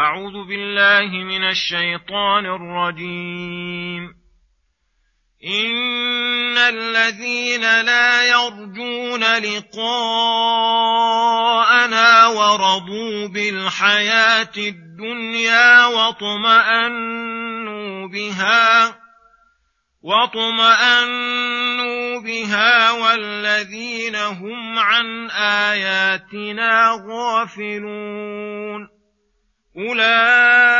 أعوذ بالله من الشيطان الرجيم. إن الذين لا يرجون لقاءنا ورضوا بالحياة الدنيا واطمأنوا بها واطمأنوا بها والذين هم عن آياتنا غافلون. أولئك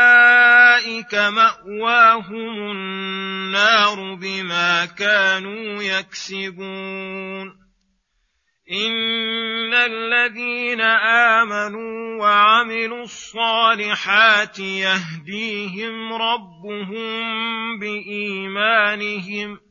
مأواهم النار بما كانوا يكسبون إن الذين آمنوا وعملوا الصالحات يهديهم ربهم بإيمانهم ۖ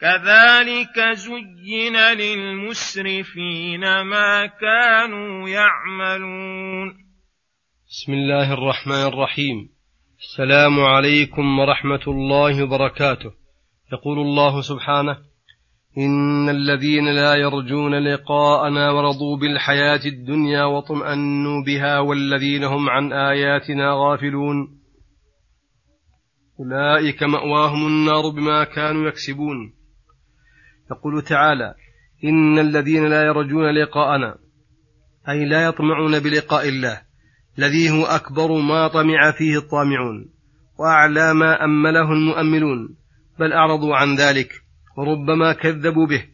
كذلك زين للمسرفين ما كانوا يعملون. بسم الله الرحمن الرحيم. السلام عليكم ورحمة الله وبركاته. يقول الله سبحانه إن الذين لا يرجون لقاءنا ورضوا بالحياة الدنيا واطمانوا بها والذين هم عن آياتنا غافلون. أولئك مأواهم النار بما كانوا يكسبون. يقول تعالى إن الذين لا يرجون لقاءنا أي لا يطمعون بلقاء الله الذي هو أكبر ما طمع فيه الطامعون وأعلى ما أمله المؤملون بل أعرضوا عن ذلك وربما كذبوا به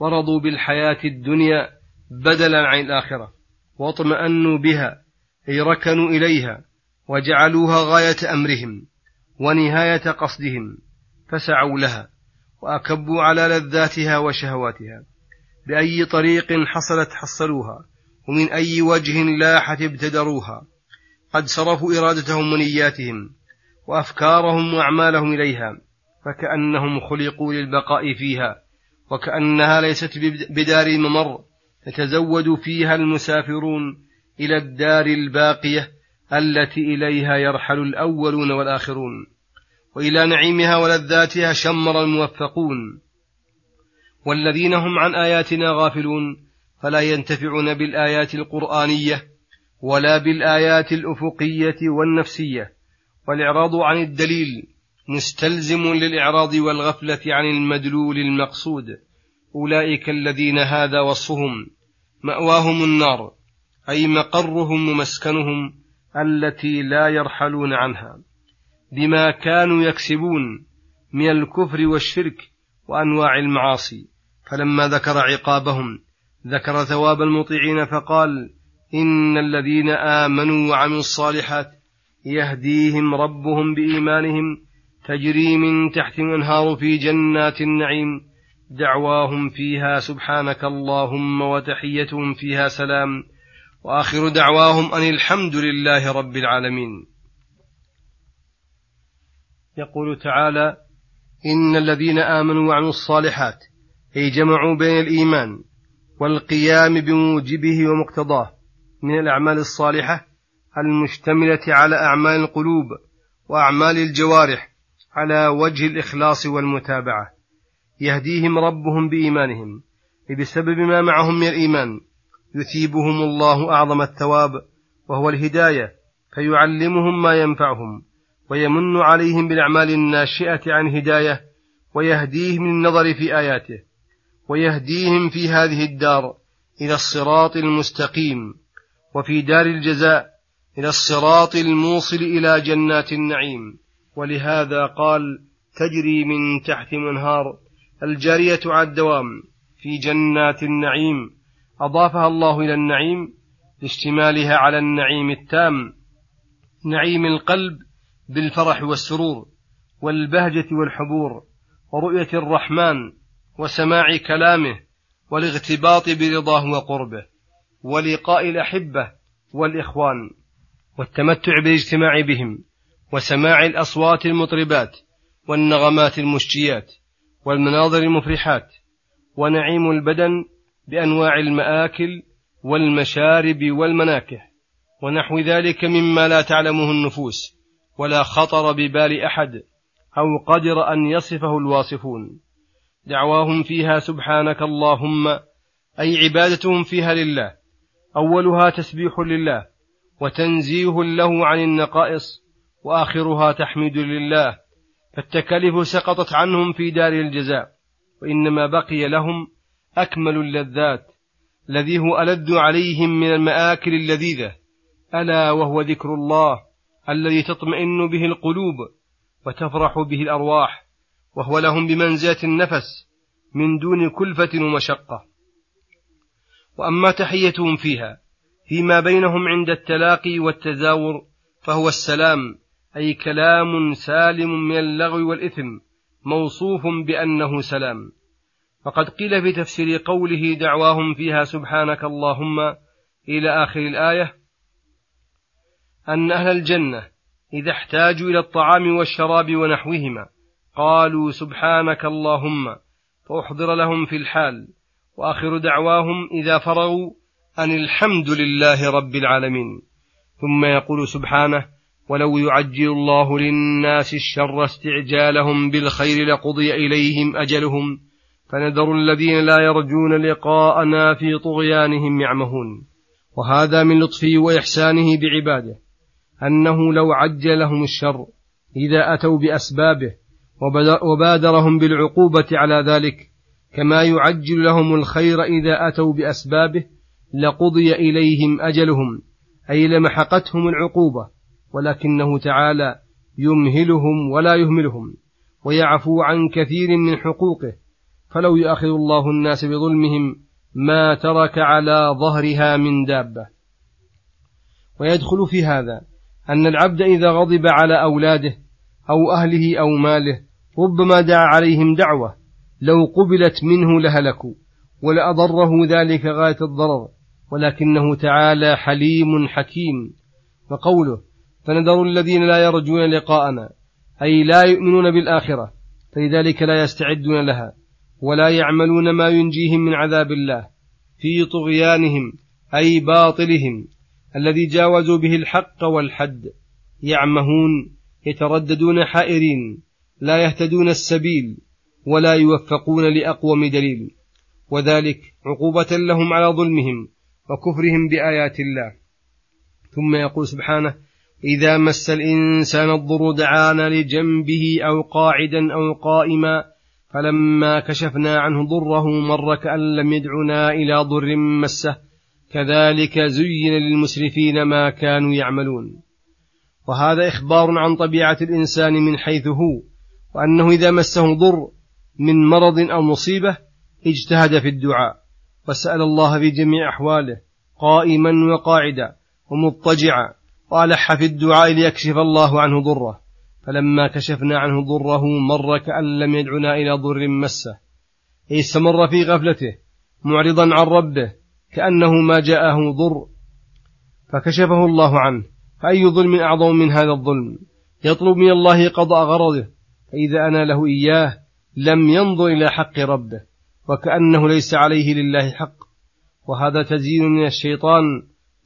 ورضوا بالحياة الدنيا بدلا عن الآخرة واطمأنوا بها أي ركنوا إليها وجعلوها غاية أمرهم ونهاية قصدهم فسعوا لها. وأكبوا على لذاتها وشهواتها. بأي طريق حصلت حصلوها ومن أي وجه لاحت ابتدروها. قد صرفوا إرادتهم ونياتهم وأفكارهم وأعمالهم إليها فكأنهم خلقوا للبقاء فيها وكأنها ليست بدار ممر يتزود فيها المسافرون إلى الدار الباقية التي إليها يرحل الأولون والآخرون. وإلى نعيمها ولذاتها شمر الموفقون. والذين هم عن آياتنا غافلون فلا ينتفعون بالآيات القرآنية ولا بالآيات الأفقية والنفسية. والإعراض عن الدليل مستلزم للإعراض والغفلة عن المدلول المقصود. أولئك الذين هذا وصفهم مأواهم النار أي مقرهم ومسكنهم التي لا يرحلون عنها. بما كانوا يكسبون من الكفر والشرك وأنواع المعاصي. فلما ذكر عقابهم ذكر ثواب المطيعين فقال إن الذين آمنوا وعملوا الصالحات يهديهم ربهم بإيمانهم تجري من تحتهم الأنهار في جنات النعيم. دعواهم فيها سبحانك اللهم وتحيتهم فيها سلام. وآخر دعواهم أن الحمد لله رب العالمين. يقول تعالى إن الذين آمنوا وعملوا الصالحات أي جمعوا بين الإيمان والقيام بموجبه ومقتضاه من الأعمال الصالحة المشتملة على أعمال القلوب وأعمال الجوارح على وجه الإخلاص والمتابعة. يهديهم ربهم بإيمانهم بسبب ما معهم من الإيمان يثيبهم الله أعظم الثواب وهو الهداية فيعلمهم ما ينفعهم. ويمن عليهم بالأعمال الناشئة عن هداية ويهديهم للنظر في آياته ويهديهم في هذه الدار إلى الصراط المستقيم وفي دار الجزاء إلى الصراط الموصل إلى جنات النعيم. ولهذا قال تجري من تحت منهار الجارية على الدوام في جنات النعيم. أضافها الله إلى النعيم لاشتمالها على النعيم التام نعيم القلب بالفرح والسرور والبهجة والحبور ورؤية الرحمن وسماع كلامه والاغتباط برضاه وقربه ولقاء الأحبة والإخوان والتمتع بالاجتماع بهم وسماع الأصوات المطربات والنغمات المشجيات والمناظر المفرحات ونعيم البدن بأنواع المآكل والمشارب والمناكح ونحو ذلك مما لا تعلمه النفوس ولا خطر ببال أحد أو قدر أن يصفه الواصفون. دعواهم فيها سبحانك اللهم أي عبادتهم فيها لله. أولها تسبيح لله وتنزيه له عن النقائص وآخرها تحميد لله. فالتكاليف سقطت عنهم في دار الجزاء وإنما بقي لهم أكمل اللذات الذي هو ألذ عليهم من المآكل اللذيذة. ألا وهو ذكر الله. الذي تطمئن به القلوب وتفرح به الأرواح وهو لهم بمنزلة النفس من دون كلفة ومشقة. وأما تحيتهم فيها فيما بينهم عند التلاقي والتزاور فهو السلام أي كلام سالم من اللغو والإثم موصوف بأنه سلام. فقد قيل في تفسير قوله دعواهم فيها سبحانك اللهم إلى آخر الآية أن أهل الجنة إذا احتاجوا إلى الطعام والشراب ونحوهما قالوا سبحانك اللهم فأحضر لهم في الحال وآخر دعواهم إذا فرغوا أن الحمد لله رب العالمين. ثم يقول سبحانه ولو يعجل الله للناس الشر استعجالهم بالخير لقضي إليهم أجلهم فنذر الذين لا يرجون لقاءنا في طغيانهم يعمهون. وهذا من لطفه وإحسانه بعباده. أنه لو عجل لهم الشر إذا أتوا بأسبابه وبادرهم بالعقوبة على ذلك كما يعجل لهم الخير إذا أتوا بأسبابه لقضي إليهم أجلهم أي لمحقتهم العقوبة ولكنه تعالى يمهلهم ولا يهملهم ويعفو عن كثير من حقوقه فلو يؤاخذ الله الناس بظلمهم ما ترك على ظهرها من دابة. ويدخل في هذا أن العبد إذا غضب على أولاده أو أهله أو ماله ربما دعا عليهم دعوة لو قبلت منه لهلكوا ولأضره ذلك غاية الضرر ولكنه تعالى حليم حكيم. وقوله فنذر الذين لا يرجون لقاءنا أي لا يؤمنون بالآخرة فلذلك لا يستعدون لها ولا يعملون ما ينجيهم من عذاب الله في طغيانهم أي باطلهم. الذي جاوزوا به الحق والحد. يعمهون يترددون حائرين لا يهتدون السبيل ولا يوفقون لأقوم دليل. وذلك عقوبة لهم على ظلمهم وكفرهم بآيات الله. ثم يقول سبحانه إذا مس الإنسان الضر دعانا لجنبه أو قاعدا أو قائما فلما كشفنا عنه ضره مر كأن لم يدعنا إلى ضر مسه كذلك زين للمسرفين ما كانوا يعملون. وهذا إخبار عن طبيعة الإنسان من حيث هو وأنه إذا مسه ضر من مرض أو مصيبة اجتهد في الدعاء وسأل الله في جميع أحواله قائما وقاعدا ومضطجعا وألح في الدعاء ليكشف الله عنه ضره. فلما كشفنا عنه ضره مر كأن لم يدعنا إلى ضر مسه. أي استمر في غفلته معرضا عن ربه كأنه ما جاءه ضر فكشفه الله عنه. فأي ظلم أعظم من هذا الظلم؟ يطلب من الله قضاء غرضه. فإذا أنا له إياه لم ينظر إلى حق ربه وكأنه ليس عليه لله حق. وهذا تزيين من الشيطان.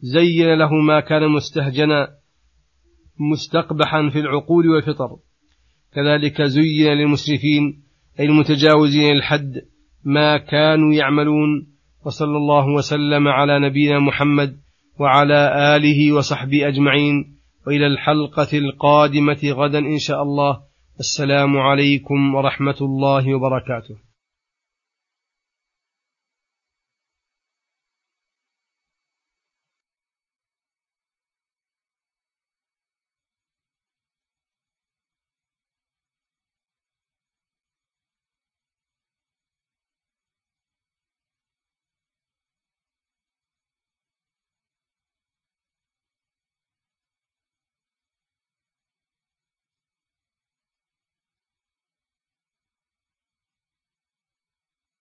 زين له ما كان مستهجنا مستقبحا في العقول والفطر. كذلك زين للمسرفين أي المتجاوزين الحد ما كانوا يعملون. وصلى الله وسلم على نبينا محمد وعلى آله وصحبه أجمعين وإلى الحلقة القادمة غدا إن شاء الله. السلام عليكم ورحمة الله وبركاته.